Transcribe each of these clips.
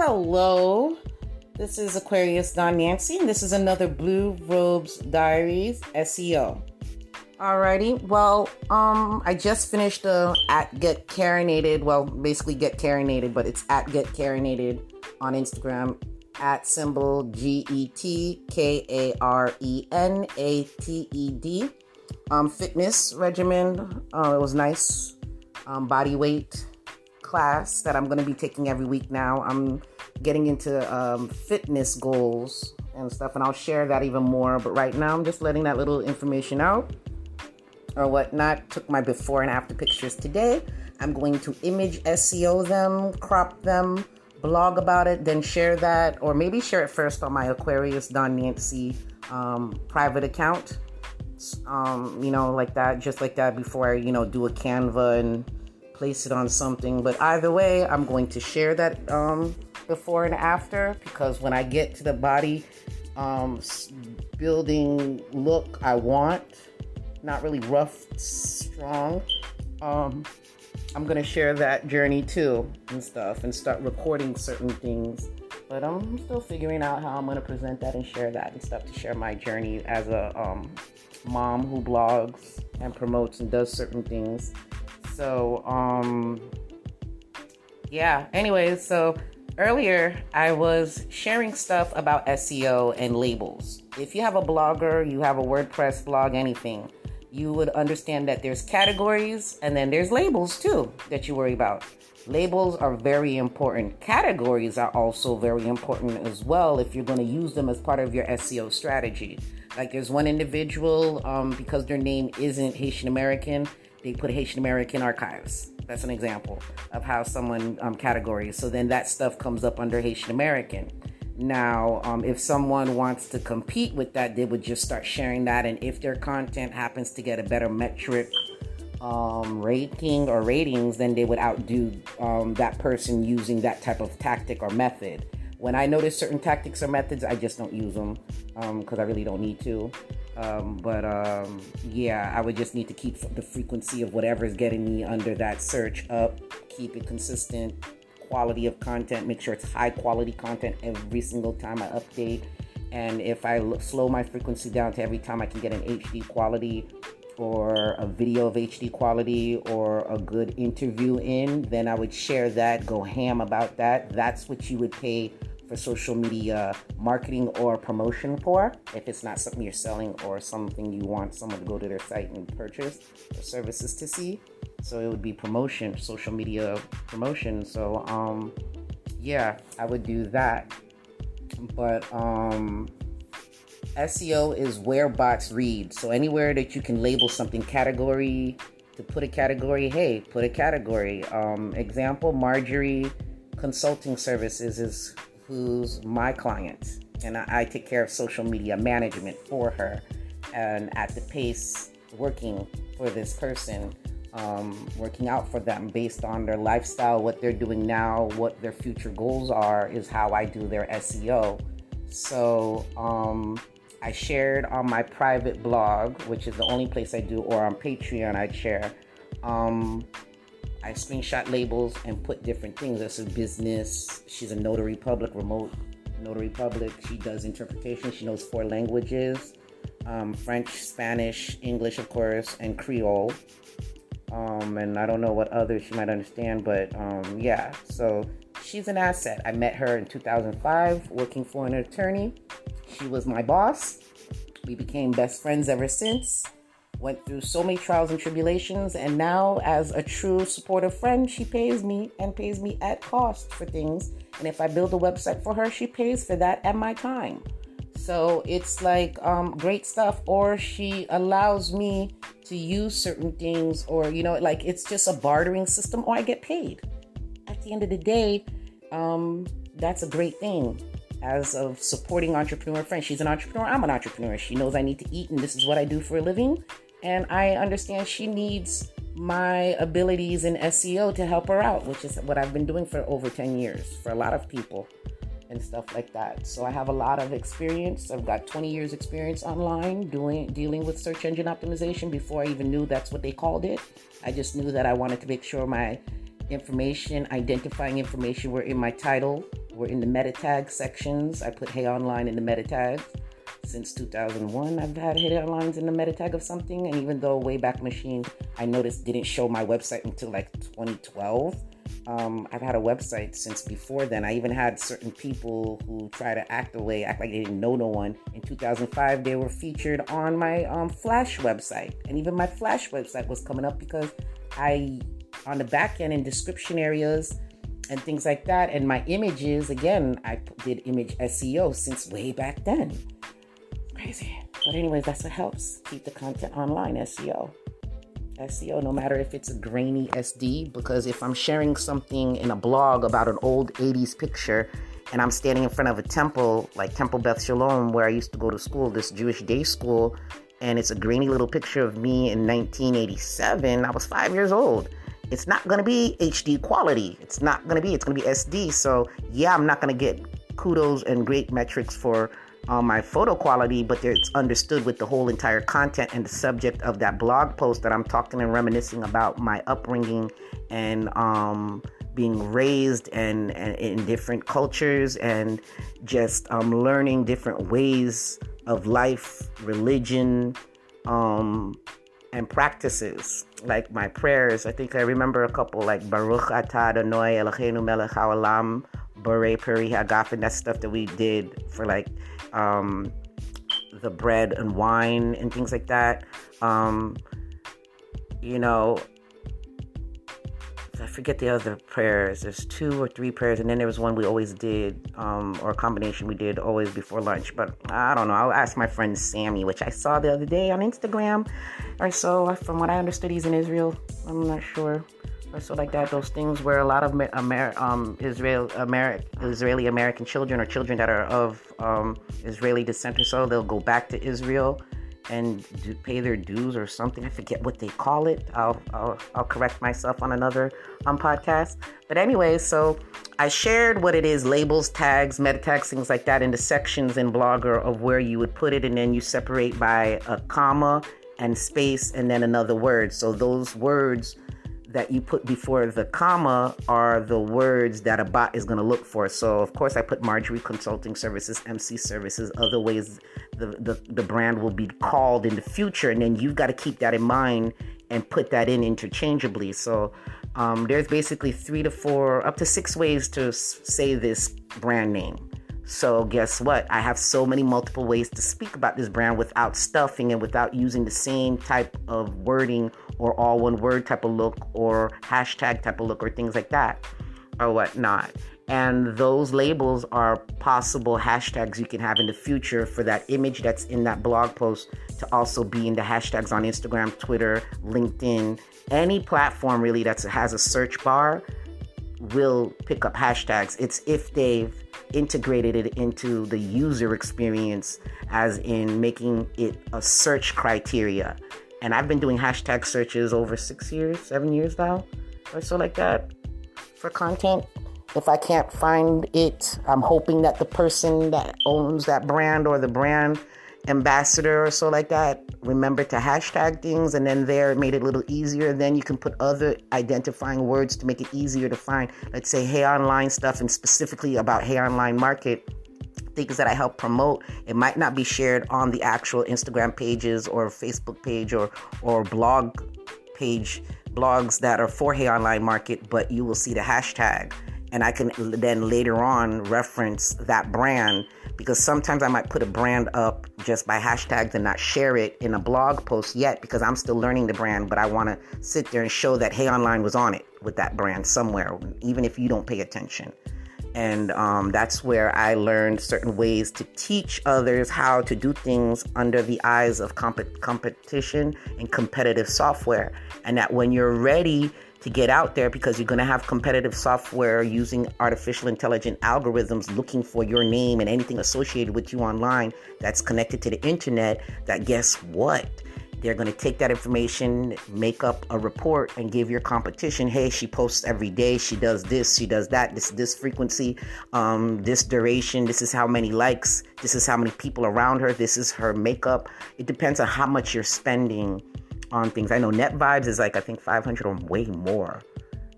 hello. This is Aquarius Dawn Nancy, and this is another Blue Robes Diaries SEO. Alrighty, well, um, I just finished the at Get Karenated. Well, basically Get Karenated, but it's at Get Karenated on Instagram at symbol G E T K A R E N A T E D. Um, fitness regimen. Uh, it was nice. Um, body weight class that I'm going to be taking every week now. I'm getting into um, fitness goals and stuff, and I'll share that even more. But right now, I'm just letting that little information out or whatnot. Took my before and after pictures today. I'm going to image SEO them, crop them, blog about it, then share that, or maybe share it first on my Aquarius Dawn Nancy um, private account. Um, you know, like that, just like that before I, you know, do a Canva and place it on something. But either way, I'm going to share that um, before and after because when I get to the body um, building look I want, not really rough, strong, um, I'm going to share that journey too and stuff and start recording certain things. But I'm still figuring out how I'm going to present that and share that and stuff to share my journey as a um, mom who blogs and promotes and does certain things so, um, yeah, anyways, so earlier I was sharing stuff about SEO and labels. If you have a blogger, you have a WordPress blog, anything, you would understand that there's categories and then there's labels too that you worry about. Labels are very important. Categories are also very important as well if you're going to use them as part of your SEO strategy. Like there's one individual, um, because their name isn't Haitian American, they put Haitian American Archives. That's an example of how someone um, categories. So then that stuff comes up under Haitian American. Now, um, if someone wants to compete with that, they would just start sharing that. And if their content happens to get a better metric um, rating or ratings, then they would outdo um, that person using that type of tactic or method. When I notice certain tactics or methods, I just don't use them because um, I really don't need to. Um, but um, yeah, I would just need to keep the frequency of whatever is getting me under that search up, keep it consistent, quality of content, make sure it's high quality content every single time I update. And if I slow my frequency down to every time I can get an HD quality or a video of HD quality or a good interview in, then I would share that, go ham about that. That's what you would pay for social media marketing or promotion for if it's not something you're selling or something you want someone to go to their site and purchase or services to see so it would be promotion social media promotion so um yeah i would do that but um SEO is where bots read. So anywhere that you can label something category to put a category, hey, put a category. Um, example, Marjorie Consulting Services is who's my client, and I, I take care of social media management for her, and at the pace working for this person. Um, working out for them based on their lifestyle, what they're doing now, what their future goals are, is how I do their SEO. So um, I shared on my private blog, which is the only place I do, or on Patreon, I'd share. Um, I screenshot labels and put different things. That's a business. She's a notary public, remote notary public. She does interpretation. She knows four languages um, French, Spanish, English, of course, and Creole. Um, and I don't know what others she might understand, but um, yeah, so she's an asset. I met her in 2005 working for an attorney. She was my boss. We became best friends ever since went through so many trials and tribulations, and now, as a true supportive friend, she pays me and pays me at cost for things. And if I build a website for her, she pays for that at my time. So it's like um, great stuff, or she allows me to use certain things, or you know, like it's just a bartering system, or I get paid. At the end of the day, um, that's a great thing as of supporting entrepreneur friends. She's an entrepreneur, I'm an entrepreneur. She knows I need to eat and this is what I do for a living. And I understand she needs my abilities in SEO to help her out, which is what I've been doing for over 10 years for a lot of people and stuff like that. So I have a lot of experience. I've got 20 years experience online doing dealing with search engine optimization before I even knew that's what they called it. I just knew that I wanted to make sure my information, identifying information were in my title, were in the meta tag sections. I put Hey Online in the meta tags. Since 2001, I've had Hey Onlines in the meta tag of something. And even though Wayback Machine, I noticed didn't show my website until like 2012, um, I've had a website since before then. I even had certain people who try to act away, act like they didn't know no one. In 2005, they were featured on my um, Flash website. And even my Flash website was coming up because I, on the back end in description areas, and things like that. And my images, again, I did image SEO since way back then. Crazy. But, anyways, that's what helps keep the content online SEO. SEO, no matter if it's a grainy SD, because if I'm sharing something in a blog about an old 80s picture and I'm standing in front of a temple, like Temple Beth Shalom, where I used to go to school, this Jewish day school, and it's a grainy little picture of me in 1987, I was five years old it's not to be HD quality. It's not to be, it's to be SD. So, yeah, I'm not to get kudos and great metrics for uh, my photo quality, but it's understood with the whole entire content and the subject of that blog post that I'm talking and reminiscing about my upbringing and um, being raised and, and, in different cultures and just um, learning different ways of life, religion, um, and practices like my prayers. I think I remember a couple like Baruch Atah Adonai Eloheinu Melech Haolam Borei Peri Hagaf and that stuff that we did for like um, the bread and wine and things like that. Um, you know, I forget the other prayers. There's two or three prayers, and then there was one we always did, um, or a combination we did always before lunch. But I don't know. I'll ask my friend Sammy, which I saw the other day on Instagram. Or so, from what I understood, he's in Israel. I'm not sure. Or so like that. Those things where a lot of Amer- um, Israel, Amer- Israeli American children or children that are of um, Israeli descent or so, they'll go back to Israel and do, pay their dues or something. I forget what they call it. I'll I'll, I'll correct myself on another um, podcast. But anyway, so I shared what it is: labels, tags, meta tags, things like that, into sections in Blogger of where you would put it, and then you separate by a comma and space, and then another word. So those words that you put before the comma are the words that a bot is going to look for. So, of course, I put Marjorie Consulting Services, MC Services, other ways the, the, the brand will be called in the future. And then you've got to keep that in mind and put that in interchangeably. So, um, there's basically three to four, up to six ways to say this brand name. So, guess what? I have so many multiple ways to speak about this brand without stuffing and without using the same type of wording or all one word type of look or hashtag type of look or things like that or whatnot. And those labels are possible hashtags you can have in the future for that image that's in that blog post to also be in the hashtags on Instagram, Twitter, LinkedIn, any platform really that has a search bar will pick up hashtags. It's if they've integrated it into the user experience, as in making it a search criteria. And I've been doing hashtag searches over six years, seven years now, or so like that for content. If I can't find it, I'm hoping that the person that owns that brand or the brand ambassador or so like that. Remember to hashtag things, and then there it made it a little easier. Then you can put other identifying words to make it easier to find. Let's say Hey Online stuff, and specifically about Hey Online Market things that I help promote. It might not be shared on the actual Instagram pages or Facebook page or or blog page blogs that are for Hey Online Market, but you will see the hashtag and I can then later on reference that brand because sometimes I might put a brand up just by hashtags and not share it in a blog post yet because I'm still learning the brand, but I want to sit there and show that Hey Online was on it with that brand somewhere, even if you don't pay attention. And um, that's where I learned certain ways to teach others how to do things under the eyes of comp- competition and competitive software. And that when you're ready to get out there because you're going to have competitive software using artificial intelligent algorithms looking for your name and anything associated with you online that's connected to the internet that guess what? They're going to take that information make up a report and give your competition hey she posts every day. She does this she does that this this frequency um, this duration this is how many likes this is how many people around her this is her makeup. It depends on how much you're spending on things. I know Netvibes is like I think 500 or way more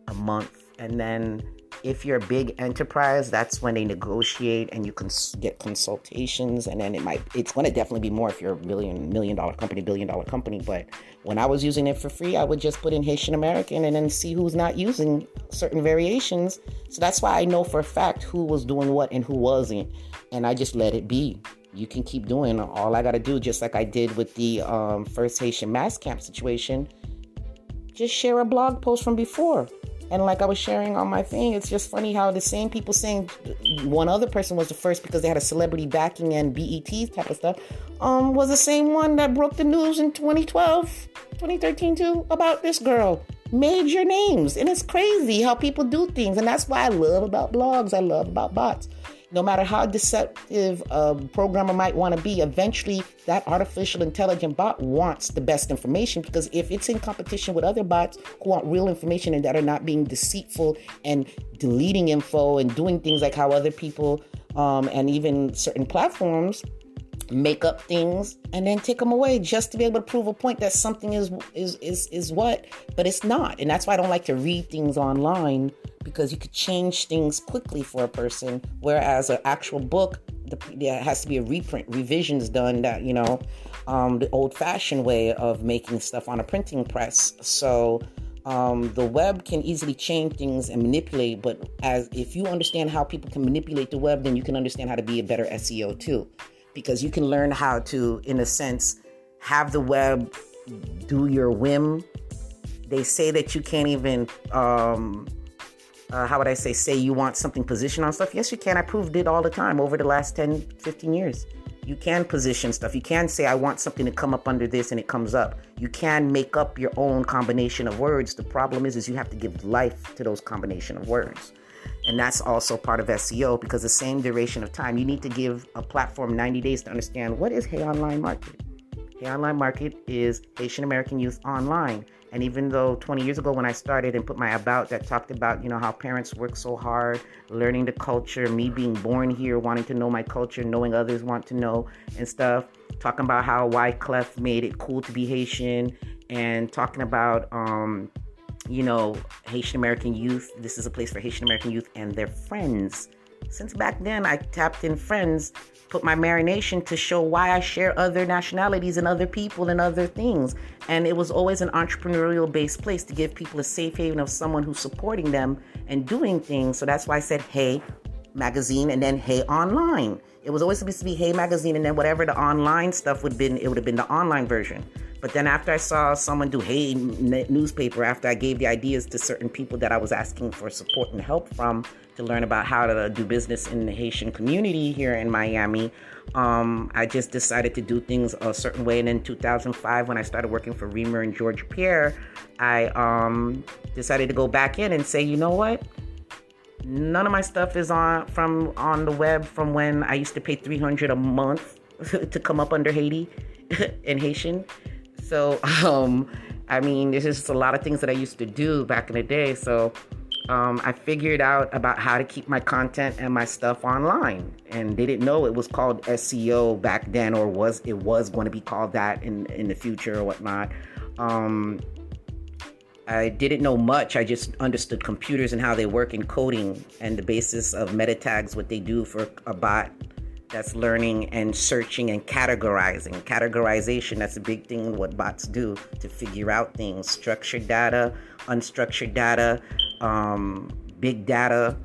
a month, and then if you're a big enterprise, that's when they negotiate and you can get consultations, and then it might it's going to definitely be more if you're a billion million dollar company, billion dollar company. But when I was using it for free, I would just put in Haitian American and then see who's not using certain variations. So that's why I know for a fact who was doing what and who wasn't, and I just let it be. You can keep doing all I got to do, just like I did with the um, first Haitian mass camp situation. Just share a blog post from before and like I was sharing on my thing, it's just funny how the same people saying one other person was the first because they had a celebrity backing and BET type of stuff, um, was the same one that broke the news in 2012, 2013 too about this girl. Major names. And it's crazy how people do things. And that's why I love about blogs. I love about bots no matter how deceptive a programmer might want to be, eventually that artificial intelligent bot wants the best information because if it's in competition with other bots who want real information and that are not being deceitful and deleting info and doing things like how other people um, and even certain platforms make up things and then take them away just to be able to prove a point that something is is is is what but it's not. And that's why I don't like to read things online because you could change things quickly for a person. Whereas an actual book the, there has to be a reprint revisions done that you know um, the old fashioned way of making stuff on a printing press. So um, the web can easily change things and manipulate but as if you understand how people can manipulate the web then you can understand how to be a better seo too because you can learn how to, in a sense, have the web do your whim. They say that you can't even, um, uh, how would I say, say you want something positioned on stuff. Yes, you can. I proved it all the time over the last 10, 15 years. You can position stuff. You can say, I want something to come up under this and it comes up. You can make up your own combination of words. The problem is, is you have to give life to those combination of words. And that's also part of SEO because the same duration of time, you need to give a platform 90 days to understand what is Hey Online Market. Hey Online Market is Haitian American youth online. And even though 20 years ago when I started and put my about that talked about, you know, how parents work so hard, learning the culture, me being born here, wanting to know my culture, knowing others want to know and stuff, talking about how Wyclef made it cool to be Haitian and talking about um, you know, Haitian American youth. This is a place for Haitian American youth and their friends. Since back then, I tapped in friends, put my marination to show why I share other nationalities and other people and other things. And it was always an entrepreneurial based place to give people a safe haven of someone who's supporting them and doing things. So that's why I said, hey, magazine, and then hey, online. It was always supposed to be hey, magazine, and then whatever the online stuff would have been, it would have been the online version. But then after I saw someone do Hey newspaper, after I gave the ideas to certain people that I was asking for support and help from to learn about how to do business in the Haitian community here in Miami, um, I just decided to do things a certain way. And in 2005, when I started working for Reamer and George Pierre, I um, decided to go back in and say, you know what? None of my stuff is on from on the web from when I used to pay 300 a month to come up under Haiti in Haitian so, um, I mean, there's just a lot of things that I used to do back in the day. So, um, I figured out about how to keep my content and my stuff online, and they didn't know it was called SEO back then, or was it was going to be called that in in the future or whatnot. Um, I didn't know much. I just understood computers and how they work in coding and the basis of meta tags, what they do for a bot that's learning and searching and categorizing. Categorization, that's a big thing what bots do to figure out things. Structured data, unstructured data, um, big data,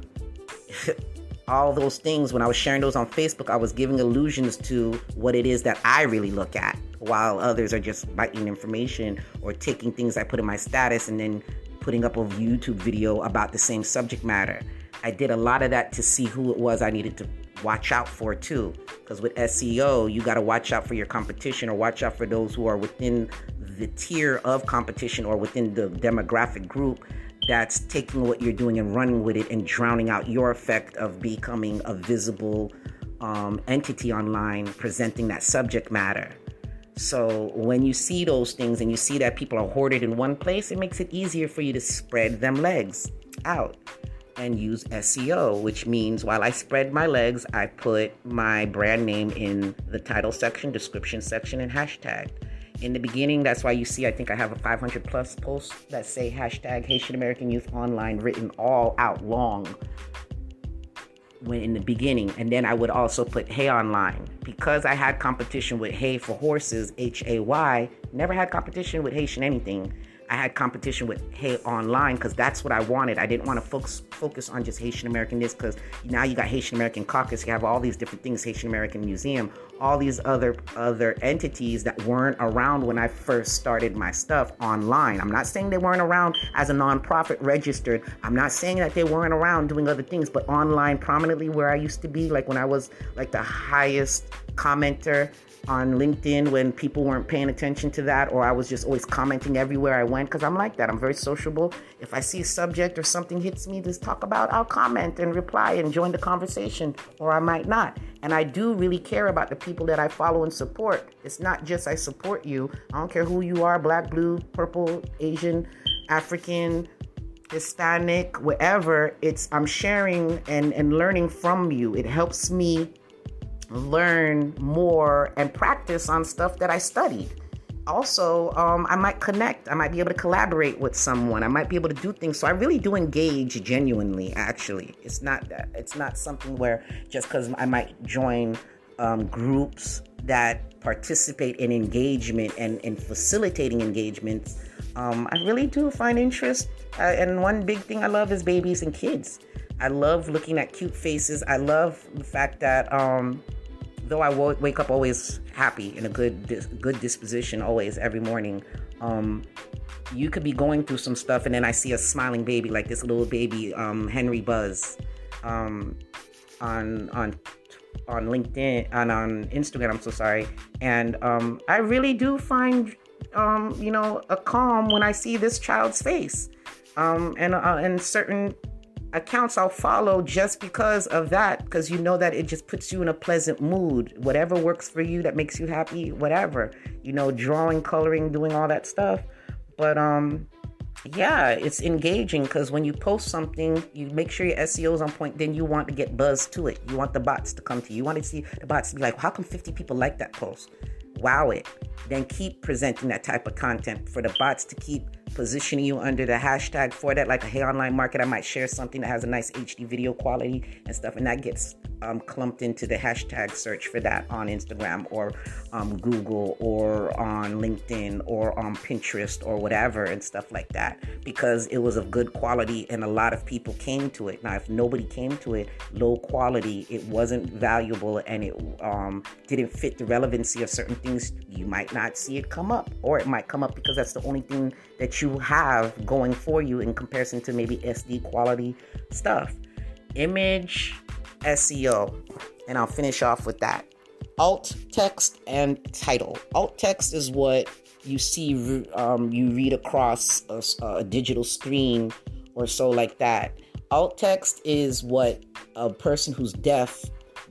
all those things. When I was sharing those on Facebook, I was giving allusions to what it is that I really look at, while others are just biting information or taking things I put in my status and then putting up a YouTube video about the same subject matter. I did a lot of that to see who it was I needed to watch out for too. Because with SEO, you got to watch out for your competition or watch out for those who are within the tier of competition or within the demographic group that's taking what you're doing and running with it and drowning out your effect of becoming a visible um, entity online presenting that subject matter. So when you see those things and you see that people are hoarded in one place, it makes it easier for you to spread them legs out and use SEO, which means while I spread my legs, I put my brand name in the title section, description section, and hashtag. in the beginning. That's why you see, I think I have a 500 plus posts that say hashtag Haitian American Youth Online written all out long when in the beginning. And then I would also put Hay Online because I had competition with Hay for Horses, H A Y, never had competition with Haitian anything. I had competition with Hey Online because that's what I wanted. I didn't want to focus focus on just Haitian American this because now you got Haitian American Caucus, you have all these different things, Haitian American Museum, all these other other entities that weren't around when I first started my stuff online. I'm not saying they weren't around as a nonprofit registered. I'm not saying that they weren't around doing other things, but online prominently where I used to be, like when I was like the highest commenter on LinkedIn when people weren't paying attention to that, or I was just always commenting everywhere I went because I'm like that. I'm very sociable. If I see a subject or something hits me to talk about, I'll comment and reply and join the conversation, or I might not. And I do really care about the people that I follow and support. It's not just I support you, I don't care who you are black, blue, purple, Asian, African. Hispanic, whatever, it's I'm sharing and, and learning from you. It helps me learn more and practice on stuff that I studied. Also, um, I might connect. I might be able to collaborate with someone. I might be able to do things. So I really do engage genuinely. Actually, it's not that. It's not something where just because I might join um, groups that participate in engagement and, in facilitating engagements. Um, I really do find interest. Uh, and one big thing I love is babies and kids. I love looking at cute faces. I love the fact that um, though I w- wake up always happy in a good dis- good disposition always every morning. Um, you could be going through some stuff, and then I see a smiling baby like this little baby um, Henry Buzz um, on on on LinkedIn and on Instagram. I'm so sorry, and um, I really do find um, you know a calm when I see this child's face, um, and uh, and certain accounts I'll follow just because of that, because you know that it just puts you in a pleasant mood. Whatever works for you that makes you happy, whatever. You know, drawing, coloring, doing all that stuff. But um yeah, it's engaging because when you post something, you make sure your SEO is on point, then you want to get buzz to it. You want the bots to come to you. You want to see the bots be like, how come 50 people like that post? Wow it. Then keep presenting that type of content for the bots to keep positioning you under the hashtag for that, like a Hay Online Market. I might share something that has a nice HD video quality and stuff, and that gets um, clumped into the hashtag search for that on Instagram or um, Google or on LinkedIn or on Pinterest or whatever and stuff like that because it was of good quality and a lot of people came to it. Now, if nobody came to it, low quality, it wasn't valuable and it um, didn't fit the relevancy of certain things, you might not see it come up, or it might come up because that's the only thing that you have going for you in comparison to maybe SD quality stuff. Image SEO, and I'll finish off with that. Alt text and title. Alt text is what you see, um, you read across a, a digital screen or so like that. Alt text is what a person who's deaf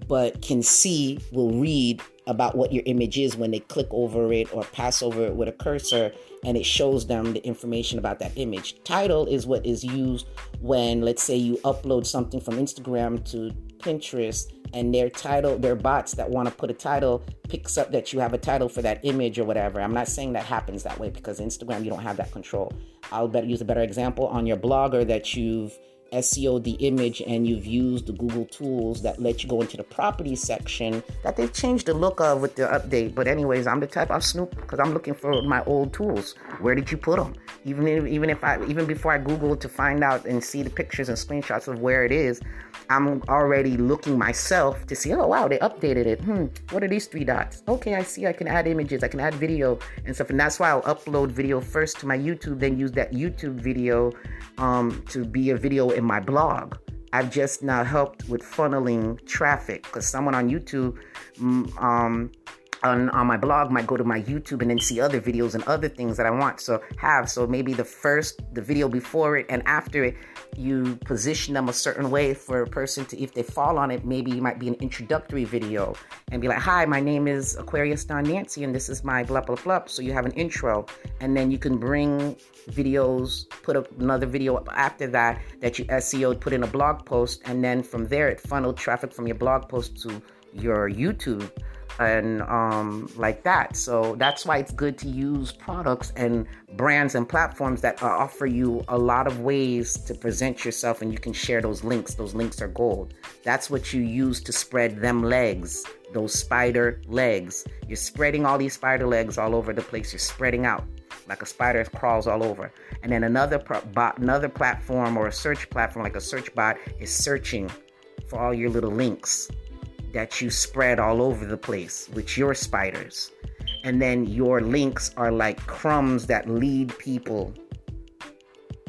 but can see will read about what your image is when they click over it or pass over it with a cursor and it shows them the information about that image. Title is what is used when, let's say, you upload something from Instagram to Pinterest and their title, their bots that want to put a title picks up that you have a title for that image or whatever. I'm not saying that happens that way because Instagram, you don't have that control. I'll better use a better example on your blogger that you've SEO the image and you've used the Google tools that let you go into the property section that they've changed the look of with the update. But anyways, I'm the type of snoop because I'm looking for my old tools. Where did you put them? Even if, even if I even before I Google to find out and see the pictures and screenshots of where it is, I'm already looking myself to see. Oh wow, they updated it. Hmm, what are these three dots? Okay, I see. I can add images. I can add video and stuff. And that's why I'll upload video first to my YouTube, then use that YouTube video um, to be a video in my blog. I've just now helped with funneling traffic because someone on YouTube mm, um, on, on my blog might go to my YouTube and then see other videos and other things that I want to have. So maybe the first, the video before it and after it, you position them a certain way for a person to, if they fall on it, maybe it might be an introductory video and be like, Hi, my name is Aquarius Dawn Nancy and this is my blah, blah, blah. So you have an intro and then you can bring videos, put up another video after that that you SEO, put in a blog post, and then from there it funneled traffic from your blog post to your YouTube and um, like that. So that's why it's good to use products and brands and platforms that offer you a lot of ways to present yourself and you can share those links. Those links are gold. That's what you use to spread them legs, those spider legs. You're spreading all these spider legs all over the place. You're spreading out like a spider crawls all over. And then another bot, another platform or a search platform like a search bot is searching for all your little links that you spread all over the place with your spiders. And then your links are like crumbs that lead people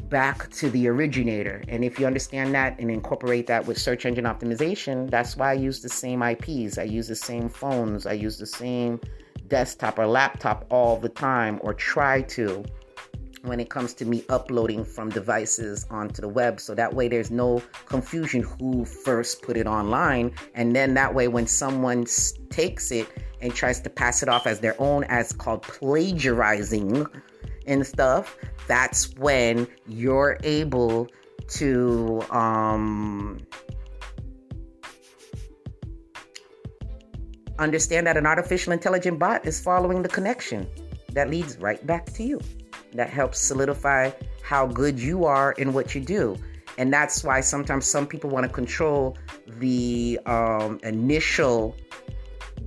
back to the originator. And if you understand that and incorporate that with search engine optimization, that's why I use the same IPs. I use the same phones. I use the same desktop or laptop all the time, or try to when it comes to me uploading from devices onto the web. So that way there's no confusion who first put it online. And then that way, when someone takes it and tries to pass it off as their own, as called plagiarizing and stuff, that's when you're able to um, understand that an artificial intelligent bot is following the connection that leads right back to you that helps solidify how good you are in what you do. And that's why sometimes some people want to control the um, initial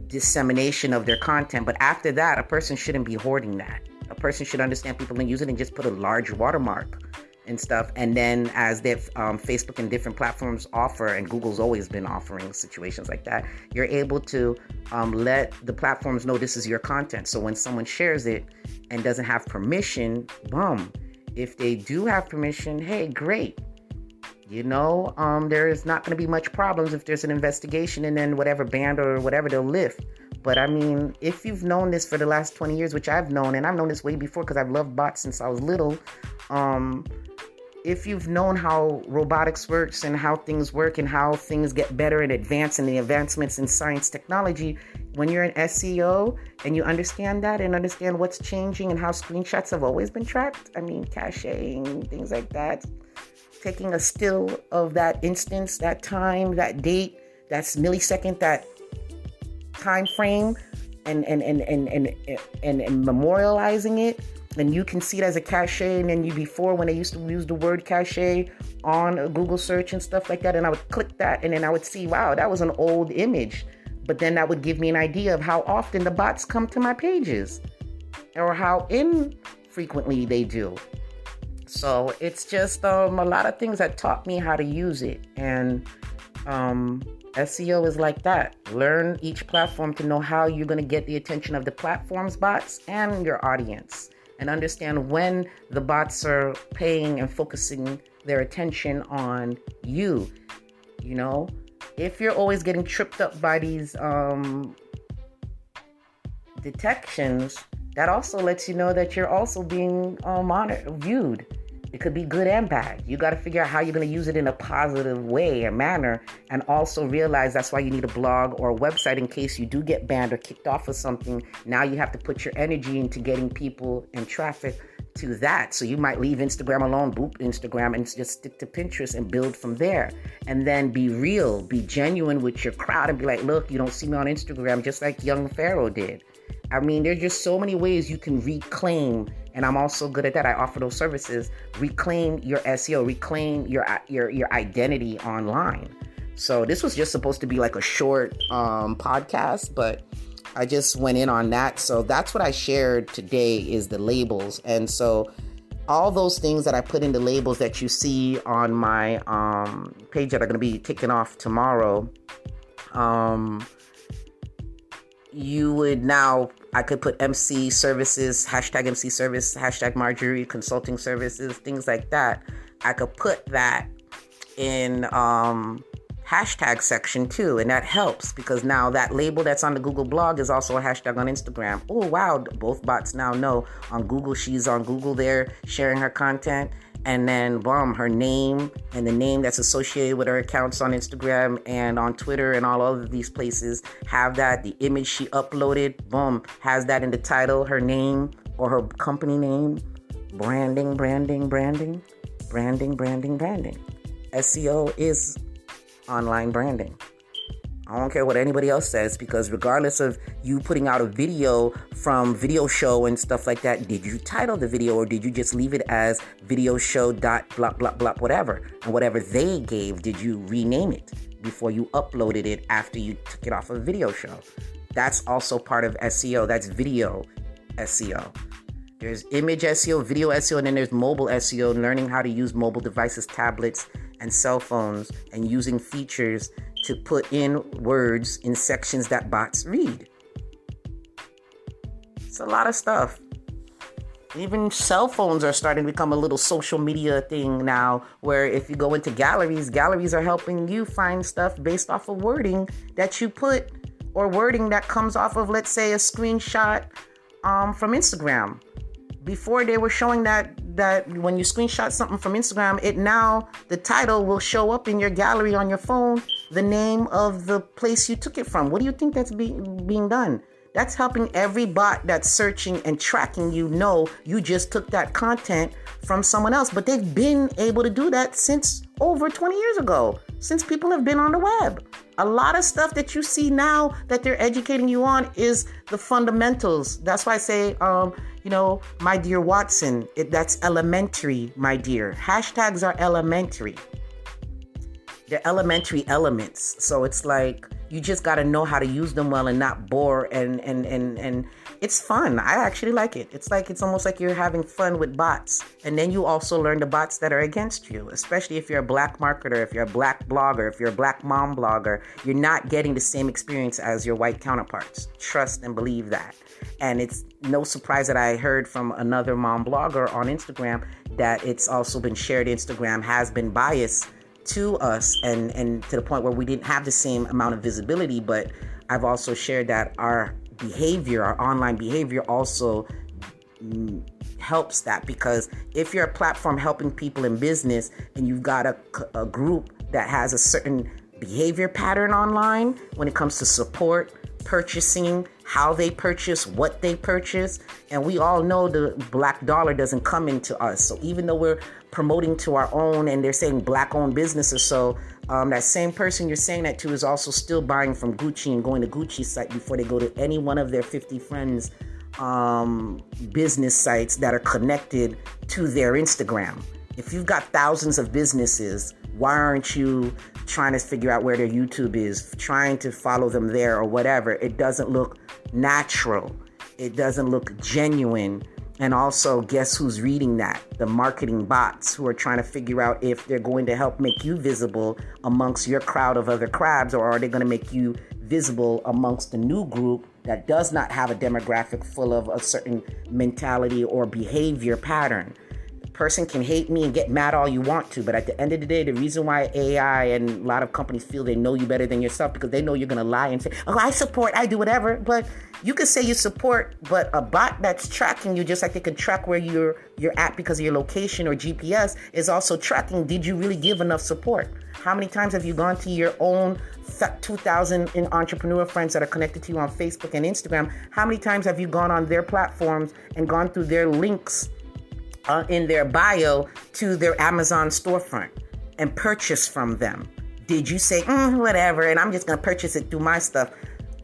dissemination of their content. But after that, a person shouldn't be hoarding that. A person should understand people and use it and just put a large watermark and stuff. And then as that um, Facebook and different platforms offer, and Google's always been offering situations like that, you're able to um, let the platforms know this is your content. So when someone shares it and doesn't have permission, boom. If they do have permission, hey, great. You know, um, there is not going to be much problems if there's an investigation and then whatever band or whatever they'll lift. But I mean, if you've known this for the last 20 years, which I've known, and I've known this way before because I've loved bots since I was little, um, if you've known how robotics works and how things work and how things get better and advance and the advancements in science technology, when you're an SEO and you understand that and understand what's changing and how screenshots have always been tracked, I mean, caching, things like that, taking a still of that instance, that time, that date, that's millisecond, that time frame, and and and and and, and, and memorializing it and you can see it as a cache and then you before when they used to use the word cache on a google search and stuff like that and i would click that and then i would see wow that was an old image. But then that would give me an idea of how often the bots come to my pages or how infrequently they do. So it's just um, a lot of things that taught me how to use it and um, SEO is like that. Learn each platform to know how you're going to get the attention of the platform's bots and your audience and understand when the bots are paying and focusing their attention on you. You know, if you're always getting tripped up by these um, detections, that also lets you know that you're also being uh, monitored, viewed. It could be good and bad. You got to figure out how you're going to use it in a positive way or manner, and also realize that's why you need a blog or a website in case you do get banned or kicked off of something. Now you have to put your energy into getting people and traffic to that. So you might leave Instagram alone, boop Instagram, and just stick to Pinterest and build from there. And then be real, be genuine with your crowd, and be like, look, you don't see me on Instagram, just like Young Pharaoh did. I mean, there's just so many ways you can reclaim, and I'm also good at that. I offer those services. Reclaim your SEO, reclaim your your your identity online. So this was just supposed to be like a short um, podcast, but I just went in on that. So that's what I shared today is the labels, and so all those things that I put in the labels that you see on my um, page that are going to be taken off tomorrow. Um, you would now I could put MC services, hashtag MC service, hashtag Marjorie consulting services, things like that. I could put that in um, hashtag section too, and that helps because now that label that's on the Google blog is also a hashtag on Instagram. Oh wow, both bots now know on Google she's on Google there sharing her content and then boom, her name and the name that's associated with her accounts on Instagram and on Twitter and all of these places have that. The image she uploaded, boom, has that in the title, her name or her company name. Branding, branding, branding, branding, branding, branding. SEO is online branding. I don't care what anybody else says because regardless of you putting out a video from video show and stuff like that, did you title the video or did you just leave it as video show dot blah blah blah whatever and whatever they gave, did you rename it before you uploaded it after you took it off of video show? That's also part of SEO. That's video SEO. There's image SEO, video SEO, and then there's mobile SEO, learning how to use mobile devices, tablets, and cell phones, and using features to put in words in sections that bots read. It's a lot of stuff. Even cell phones are starting to become a little social media thing now, where if you go into galleries, galleries are helping you find stuff based off of wording that you put or wording that comes off of, let's say, a screenshot um, from Instagram. Before they were showing that that when you screenshot something from Instagram, it now the title will show up in your gallery on your phone, the name of the place you took it from. What do you think that's be, being done? That's helping every bot that's searching and tracking you know you just took that content from someone else. But they've been able to do that since over 20 years ago, since people have been on the web. A lot of stuff that you see now that they're educating you on is the fundamentals. That's why I say, um, you know, my dear Watson, it, that's elementary, my dear. Hashtags are elementary. They're elementary elements. So it's like you just got to know how to use them well and not bore and and and and it's fun. I actually like it. It's like it's almost like you're having fun with bots. And then you also learn the bots that are against you, especially if you're a black marketer, if you're a black blogger, if you're a black mom blogger, you're not getting the same experience as your white counterparts. Trust and believe that. And it's no surprise that I heard from another mom blogger on Instagram that it's also been shared. Instagram has been biased to us and, and to the point where we didn't have the same amount of visibility. But I've also shared that our behavior, our online behavior, also helps that because if you're a platform helping people in business and you've got a, a group that has a certain behavior pattern online when it comes to support, purchasing, how they purchase, what they purchase. And we all know the black dollar doesn't come into us. So even though we're promoting to our own and they're saying black owned businesses, so um, that same person you're saying that to is also still buying from Gucci and going to Gucci site before they go to any one of their 50 friends um, business sites that are connected to their Instagram. If you've got thousands of businesses, why aren't you trying to figure out where their YouTube is, trying to follow them there or whatever? It doesn't look natural. It doesn't look genuine. And also, guess who's reading that? The marketing bots who are trying to figure out if they're going to help make you visible amongst your crowd of other crabs or are they going to make you visible amongst the new group that does not have a demographic full of a certain mentality or behavior pattern person can hate me and get mad all you want to, but at the end of the day, the reason why AI and a lot of companies feel they know you better than yourself because they know you're gonna lie and say, "Oh, I support, I do whatever." But you can say you support, but a bot that's tracking you, just like they can track where you're you're at because of your location or GPS, is also tracking. Did you really give enough support? How many times have you gone to your own 2,000 entrepreneur friends that are connected to you on Facebook and Instagram? How many times have you gone on their platforms and gone through their links? Uh, in their bio to their Amazon storefront and purchase from them? Did you say, mm, whatever, and I'm just going to purchase it through my stuff,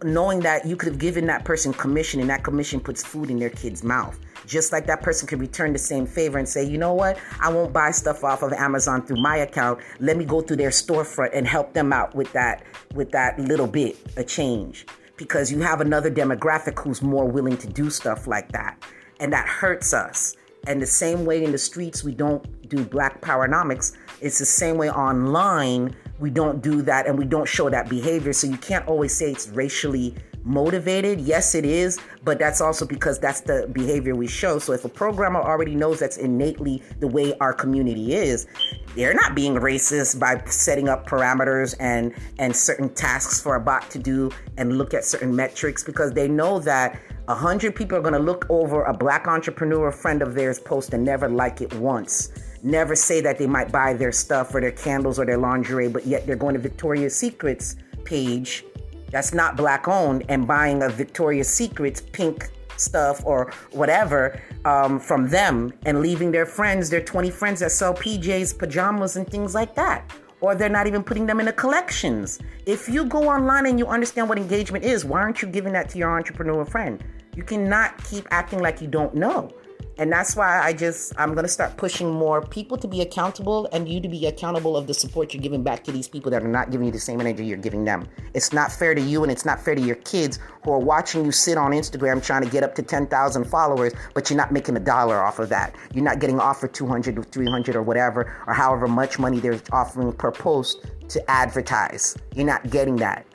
knowing that you could have given that person commission and that commission puts food in their kid's mouth? Just like that person could return the same favor and say, you know what, I won't buy stuff off of Amazon through my account. Let me go through their storefront and help them out with that, with that little bit of change. Because you have another demographic who's more willing to do stuff like that. And that hurts us and the same way in the streets we don't do black powernomics, it's the same way online we don't do that and we don't show that behavior. So you can't always say it's racially motivated. Yes, it is, but that's also because that's the behavior we show. So if a programmer already knows that's innately the way our community is, they're not being racist by setting up parameters and and certain tasks for a bot to do and look at certain metrics because they know that a hundred people are going to look over a black entrepreneur friend of theirs post and never like it once. Never say that they might buy their stuff or their candles or their lingerie, but yet they're going to Victoria's Secret's page that's not black owned and buying a Victoria's Secret's pink stuff or whatever um, from them and leaving their friends, their 20 friends that sell PJs, pajamas, and things like that. or they're not even putting them in the collections. If you go online and you understand what engagement is, why aren't you giving that to your entrepreneur friend? You cannot keep acting like you don't know. And that's why I just, I'm going to start pushing more people to be accountable and you to be accountable of the support you're giving back to these people that are not giving you the same energy you're giving them. It's not fair to you and it's not fair to your kids who are watching you sit on Instagram trying to get up to 10,000 followers, but you're not making a dollar off of that. You're not getting offered 200 or 300 or whatever, or however much money they're offering per post to advertise. You're not getting that.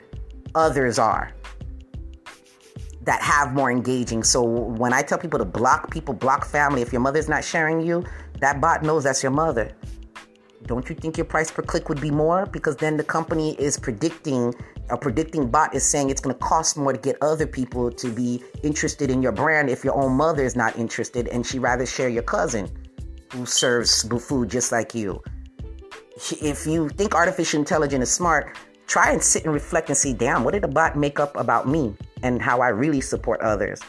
Others are that have more engaging. So when I tell people to block people, block family, if your mother's not sharing you, that bot knows that's your mother. Don't you think your price per click would be more? Because then the company is predicting, a predicting bot is saying it's going to cost more to get other people to be interested in your brand if your own mother is not interested and she rather share your cousin who serves food just like you. If you think artificial intelligence is smart, try and sit and reflect and see, damn, what did the bot make up about me and how I really support others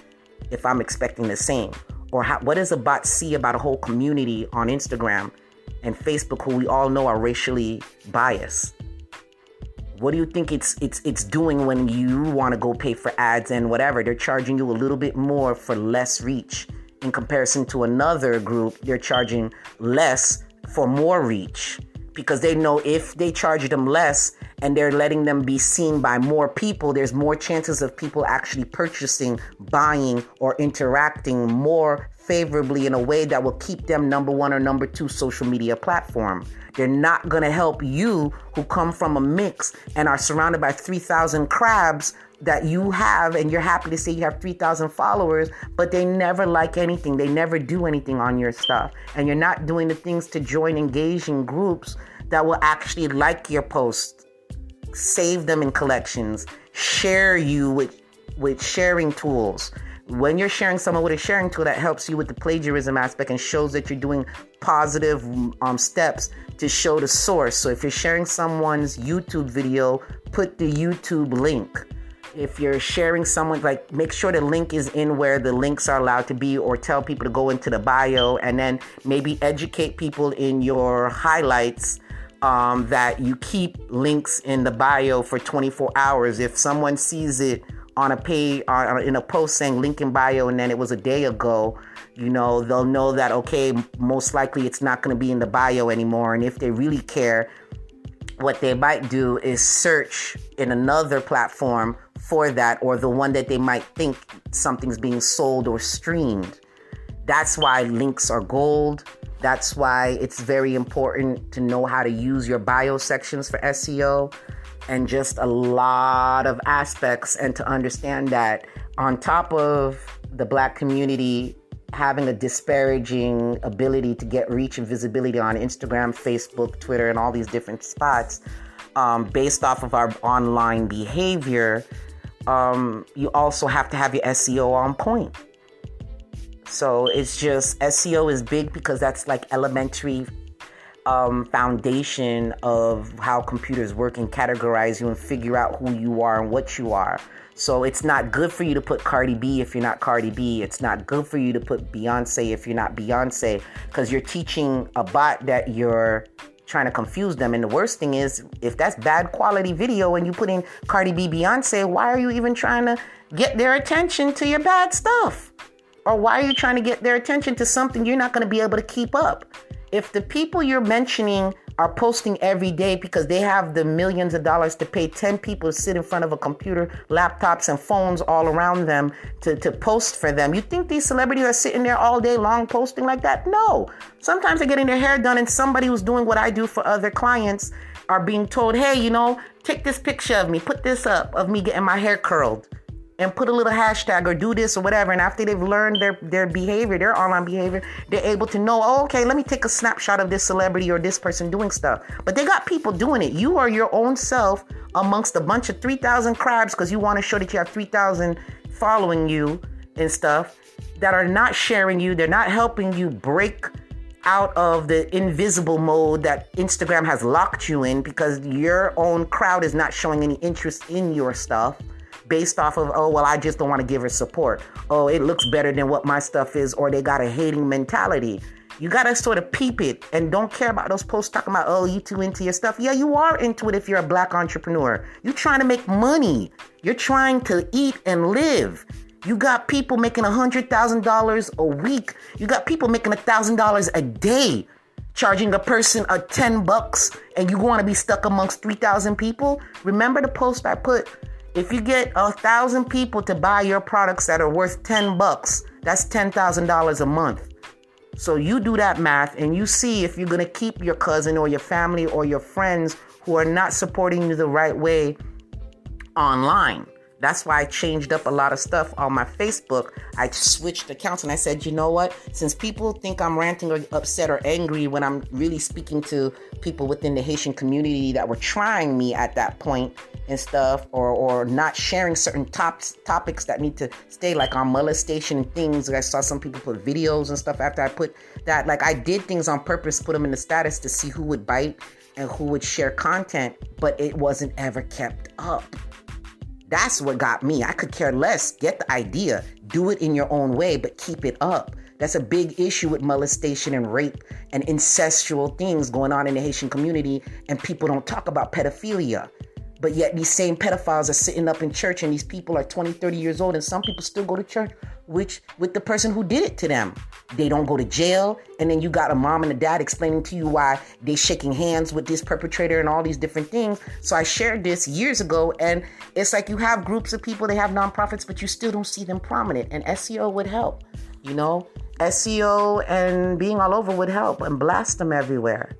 if I'm expecting the same? Or how, what does a bot see about a whole community on Instagram and Facebook who we all know are racially biased? What do you think it's it's it's doing when you want to go pay for ads and whatever? They're charging you a little bit more for less reach in comparison to another group. They're charging less for more reach because they know if they charge them less, and they're letting them be seen by more people, there's more chances of people actually purchasing, buying, or interacting more favorably in a way that will keep them number one or number two social media platform. They're not going to help you who come from a mix and are surrounded by 3,000 crabs that you have, and you're happy to say you have 3,000 followers, but they never like anything. They never do anything on your stuff. And you're not doing the things to join engaging groups that will actually like your posts save them in collections, share you with with sharing tools. When you're sharing someone with a sharing tool that helps you with the plagiarism aspect and shows that you're doing positive um, steps to show the source. So if you're sharing someone's YouTube video, put the YouTube link. If you're sharing someone, like make sure the link is in where the links are allowed to be, or tell people to go into the bio and then maybe educate people in your highlights um, that you keep links in the bio for 24 hours. If someone sees it on a page, on, in a post saying link in bio, and then it was a day ago, you know, they'll know that, okay, most likely it's not going to be in the bio anymore. And if they really care, what they might do is search in another platform for that or the one that they might think something's being sold or streamed. That's why links are gold. That's why it's very important to know how to use your bio sections for SEO and just a lot of aspects, and to understand that on top of the black community having a disparaging ability to get reach and visibility on Instagram, Facebook, Twitter, and all these different spots um, based off of our online behavior, um, you also have to have your SEO on point. So it's just SEO is big because that's like elementary um, foundation of how computers work and categorize you and figure out who you are and what you are. So it's not good for you to put Cardi B if you're not Cardi B. It's not good for you to put Beyonce if you're not Beyonce because you're teaching a bot that you're trying to confuse them. And the worst thing is, if that's bad quality video and you put in Cardi B, Beyonce, why are you even trying to get their attention to your bad stuff? Or why are you trying to get their attention to something you're not going to be able to keep up? If the people you're mentioning are posting every day because they have the millions of dollars to pay 10 people to sit in front of a computer, laptops, and phones all around them to, to post for them. You think these celebrities are sitting there all day long posting like that? No. Sometimes they're getting their hair done, and somebody who's doing what I do for other clients are being told, hey, you know, take this picture of me, put this up of me getting my hair curled and put a little hashtag or do this or whatever. And after they've learned their, their behavior, their online behavior, they're able to know, oh, okay, let me take a snapshot of this celebrity or this person doing stuff. But they got people doing it. You are your own self amongst a bunch of 3,000 crabs because you want to show that you have 3,000 following you and stuff that are not sharing you. They're not helping you break out of the invisible mode that Instagram has locked you in because your own crowd is not showing any interest in your stuff based off of, oh, well, I just don't want to give her support. Oh, it looks better than what my stuff is, or they got a hating mentality. You gotta sort of peep it and don't care about those posts talking about, oh, you too into your stuff. Yeah, you are into it if you're a black entrepreneur. You're trying to make money. You're trying to eat and live. You got people making $100,000 a week. You got people making $1,000 a day, charging a person a 10 bucks, and you want to be stuck amongst 3,000 people? Remember the post I put? If you get a thousand people to buy your products that are worth 10 bucks, that's $10,000 a month. So you do that math and you see if you're going to keep your cousin or your family or your friends who are not supporting you the right way online. That's why I changed up a lot of stuff on my Facebook. I switched accounts and I said, you know what? Since people think I'm ranting or upset or angry when I'm really speaking to people within the Haitian community that were trying me at that point and stuff, or, or not sharing certain top, topics that need to stay, like on molestation and things. I saw some people put videos and stuff after I put that. Like I did things on purpose, put them in the status to see who would bite and who would share content, but it wasn't ever kept up. That's what got me. I could care less. Get the idea, do it in your own way, but keep it up. That's a big issue with molestation and rape and incestual things going on in the Haitian community, and people don't talk about pedophilia. But yet, these same pedophiles are sitting up in church, and these people are 20, 30 years old, and some people still go to church which with the person who did it to them. They don't go to jail, and then you got a mom and a dad explaining to you why they shaking hands with this perpetrator and all these different things. So I shared this years ago, and it's like you have groups of people, they have nonprofits, but you still don't see them prominent. And SEO would help, you know. SEO and being all over would help and blast them everywhere.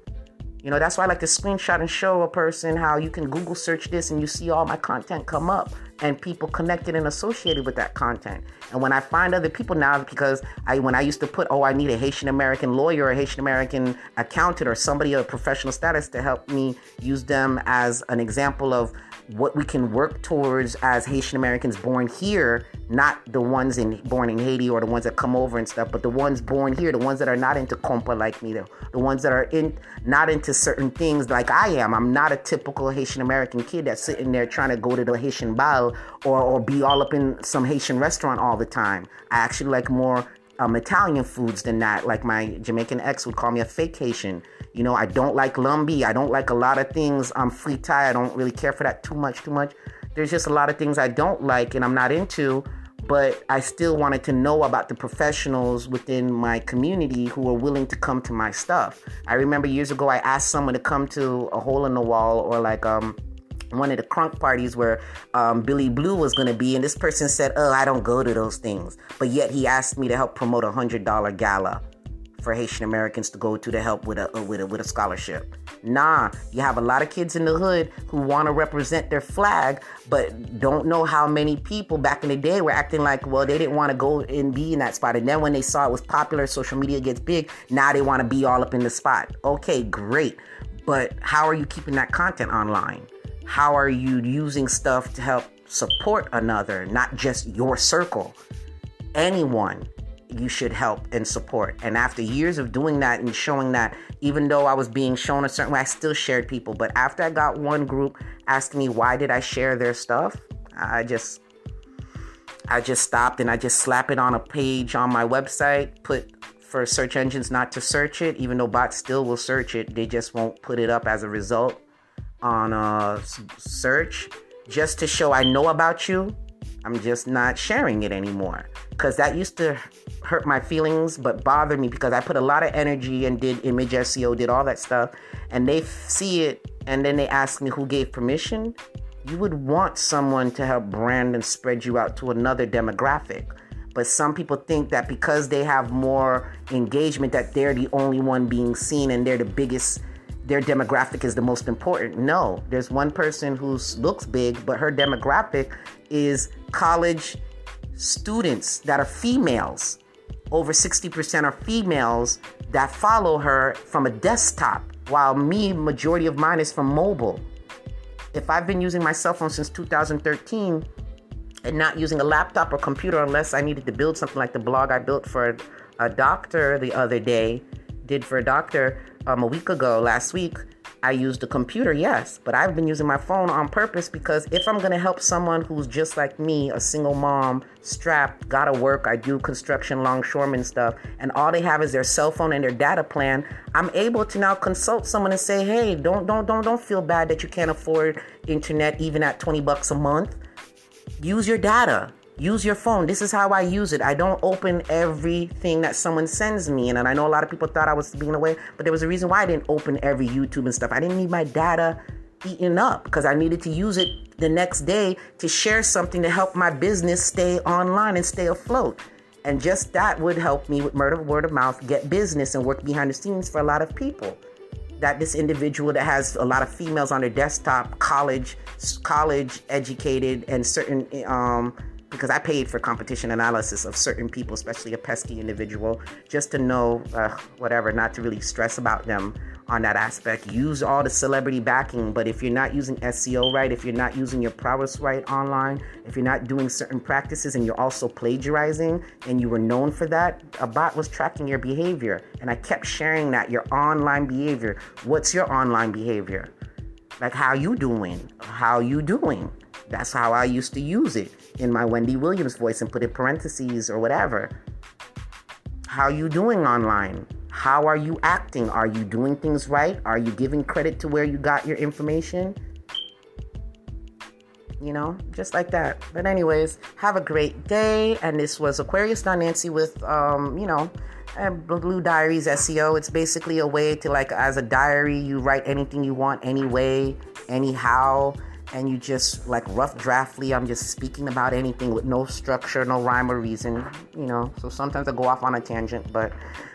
You know, that's why I like to screenshot and show a person how you can Google search this and you see all my content come up and people connected and associated with that content. And when I find other people now, because I when I used to put, oh, I need a Haitian American lawyer or Haitian American accountant or somebody of professional status to help me use them as an example of what we can work towards as Haitian Americans born here, not the ones in born in Haiti or the ones that come over and stuff, but the ones born here, the ones that are not into compa like me, the, the ones that are in not into certain things like I am. I'm not a typical Haitian American kid that's sitting there trying to go to the Haitian bal or, or be all up in some Haitian restaurant all the time. I actually like more um, Italian foods than that. Like my Jamaican ex would call me a fake Haitian. You know, I don't like lambi. I don't like a lot of things. I'm free tie. I don't really care for that too much, too much. There's just a lot of things I don't like and I'm not into, but I still wanted to know about the professionals within my community who are willing to come to my stuff. I remember years ago I asked someone to come to a hole in the wall or like um one of the crunk parties where um, Billy Blue was going to be, and this person said, "Oh, I don't go to those things," but yet he asked me to help promote a hundred dollar gala for Haitian Americans to go to to help with a uh, with a with a scholarship. Nah, you have a lot of kids in the hood who want to represent their flag, but don't know how many people back in the day were acting like, well, they didn't want to go and be in that spot, and then when they saw it was popular, social media gets big. Now they want to be all up in the spot. Okay, great, but how are you keeping that content online? How are you using stuff to help support another, not just your circle? Anyone you should help and support. And after years of doing that and showing that, even though I was being shown a certain way, I still shared people. But after I got one group asking me why did I share their stuff, I just I just stopped and I just slap it on a page on my website, put for search engines not to search it, even though bots still will search it, they just won't put it up as a result on a search just to show I know about you I'm just not sharing it anymore because that used to hurt my feelings but bother me because I put a lot of energy and did image SEO, did all that stuff, and they see it and then they ask me who gave permission. You would want someone to help brand and spread you out to another demographic. But some people think that because they have more engagement that they're the only one being seen and they're the biggest their demographic is the most important. No, there's one person who looks big, but her demographic is college students that are females. Over 60% are females that follow her from a desktop, while me, majority of mine is from mobile. If I've been using my cell phone since 2013 and not using a laptop or computer unless I needed to build something like the blog I built for a doctor the other day, did for a doctor um, a week ago, last week, I used a computer, yes, but I've been using my phone on purpose because if I'm gonna help someone who's just like me, a single mom, strapped, gotta work, I do construction, longshoreman stuff, and all they have is their cell phone and their data plan, I'm able to now consult someone and say, hey, don't don't don't don't feel bad that you can't afford internet even at 20 bucks a month. Use your data. Use your phone. This is how I use it. I don't open everything that someone sends me. And, I know a lot of people thought I was being away, but there was a reason why I didn't open every YouTube and stuff. I didn't need my data eaten up because I needed to use it the next day to share something to help my business stay online and stay afloat. And just that would help me with word of mouth get business and work behind the scenes for a lot of people. That this individual that has a lot of females on their desktop, college, college educated, and certain um, because I paid for competition analysis of certain people, especially a pesky individual, just to know uh, whatever, not to really stress about them on that aspect. Use all the celebrity backing, but if you're not using SEO right, if you're not using your prowess right online, if you're not doing certain practices and you're also plagiarizing and you were known for that, a bot was tracking your behavior. And I kept sharing that your online behavior. What's your online behavior? Like how you doing? How you doing? That's how I used to use it in my Wendy Williams voice and put in parentheses or whatever. How you doing online? How are you acting? Are you doing things right? Are you giving credit to where you got your information? You know, just like that. But anyways, have a great day. And this was Aquarius Dawn Nancy with um, you know, Blue Diaries SEO. It's basically a way to like as a diary, you write anything you want anyway, anyhow and you just like rough draftly i'm just speaking about anything with no structure no rhyme or reason you know so sometimes i go off on a tangent but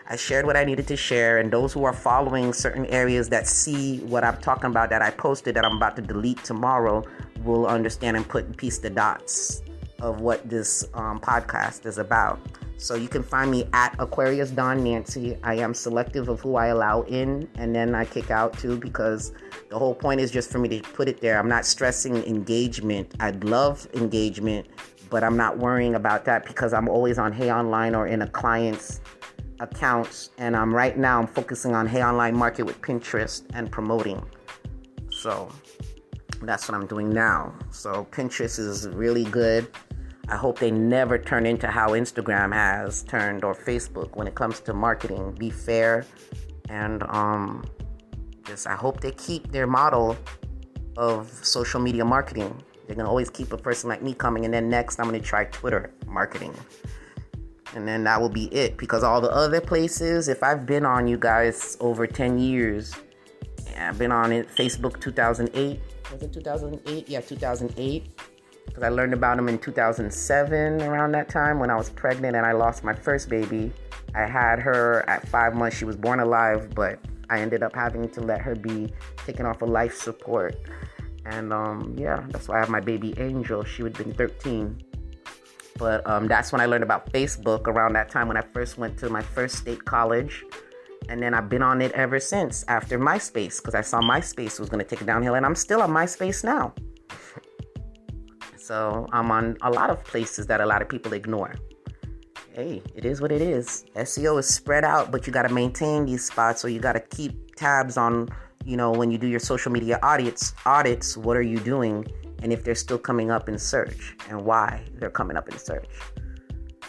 i shared what i needed to share and those who are following certain areas that see what i'm talking about that i posted that i'm about to delete tomorrow will understand and put piece the dots of what this um, podcast is about so you can find me at Aquarius Dawn Nancy. I am selective of who I allow in and then I kick out too because the whole point is just for me to put it there. I'm not stressing engagement. I'd love engagement, but I'm not worrying about that because I'm always on HAY Online or in a client's accounts and I'm right now I'm focusing on HAY Online Market with Pinterest and promoting. So that's what I'm doing now. So Pinterest is really good. I hope they never turn into how Instagram has turned or Facebook when it comes to marketing. Be fair and um, just I hope they keep their model of social media marketing. They're gonna always keep a person like me coming, and then next I'm gonna try Twitter marketing, and then that will be it. Because all the other places, if I've been on you guys over 10 years, I've been on it. Facebook 2008 was it 2008? Yeah, 2008 because I learned about them in 2007 around that time when I was pregnant and I lost my first baby. I had her at five months. She was born alive, but I ended up having to let her be taken off of life support. And um, yeah, that's why I have my baby Angel. She would have been 13. But um, that's when I learned about Facebook around that time when I first went to my first state college. And then I've been on it ever since after MySpace because I saw MySpace was going to take it downhill. And I'm still on MySpace now. So I'm on a lot of places that a lot of people ignore. Hey, it is what it is. SEO is spread out, but you got to maintain these spots. or you got to keep tabs on, you know, when you do your social media audits, audits, what are you doing? And if they're still coming up in search and why they're coming up in search.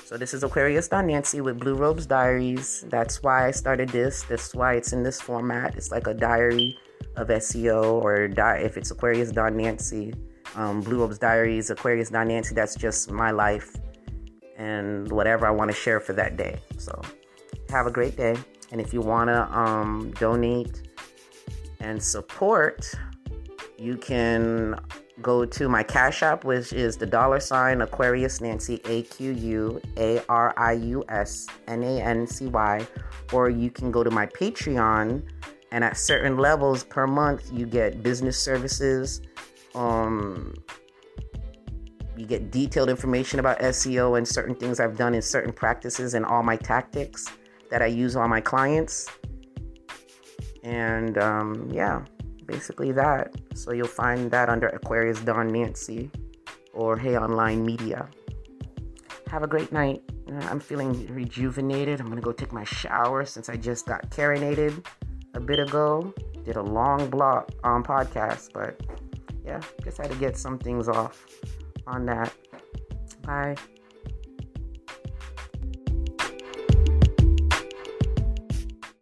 So this is Aquarius Dawn Nancy with Blue Robes Diaries. That's why I started this. That's why it's in this format. It's like a diary of SEO or di- if it's Aquarius Dawn Nancy um, Blue Robes Diaries, Aquarius Dawn Nancy. That's just my life and whatever I want to share for that day. So have a great day. And if you want to um, donate and support, you can go to my Cash App, which is the dollar sign Aquarius Nancy, A Q U A R I U S N A N C Y, or you can go to my Patreon. And at certain levels per month, you get business services um, you get detailed information about SEO and certain things I've done in certain practices and all my tactics that I use on my clients. And um, yeah, basically that. So you'll find that under Aquarius Dawn Nancy or HAY Online Media. Have a great night. I'm feeling rejuvenated. I'm gonna go take my shower since I just got Karenated a bit ago did a long blog um, podcast, but yeah, just had to get some things off on that. Bye.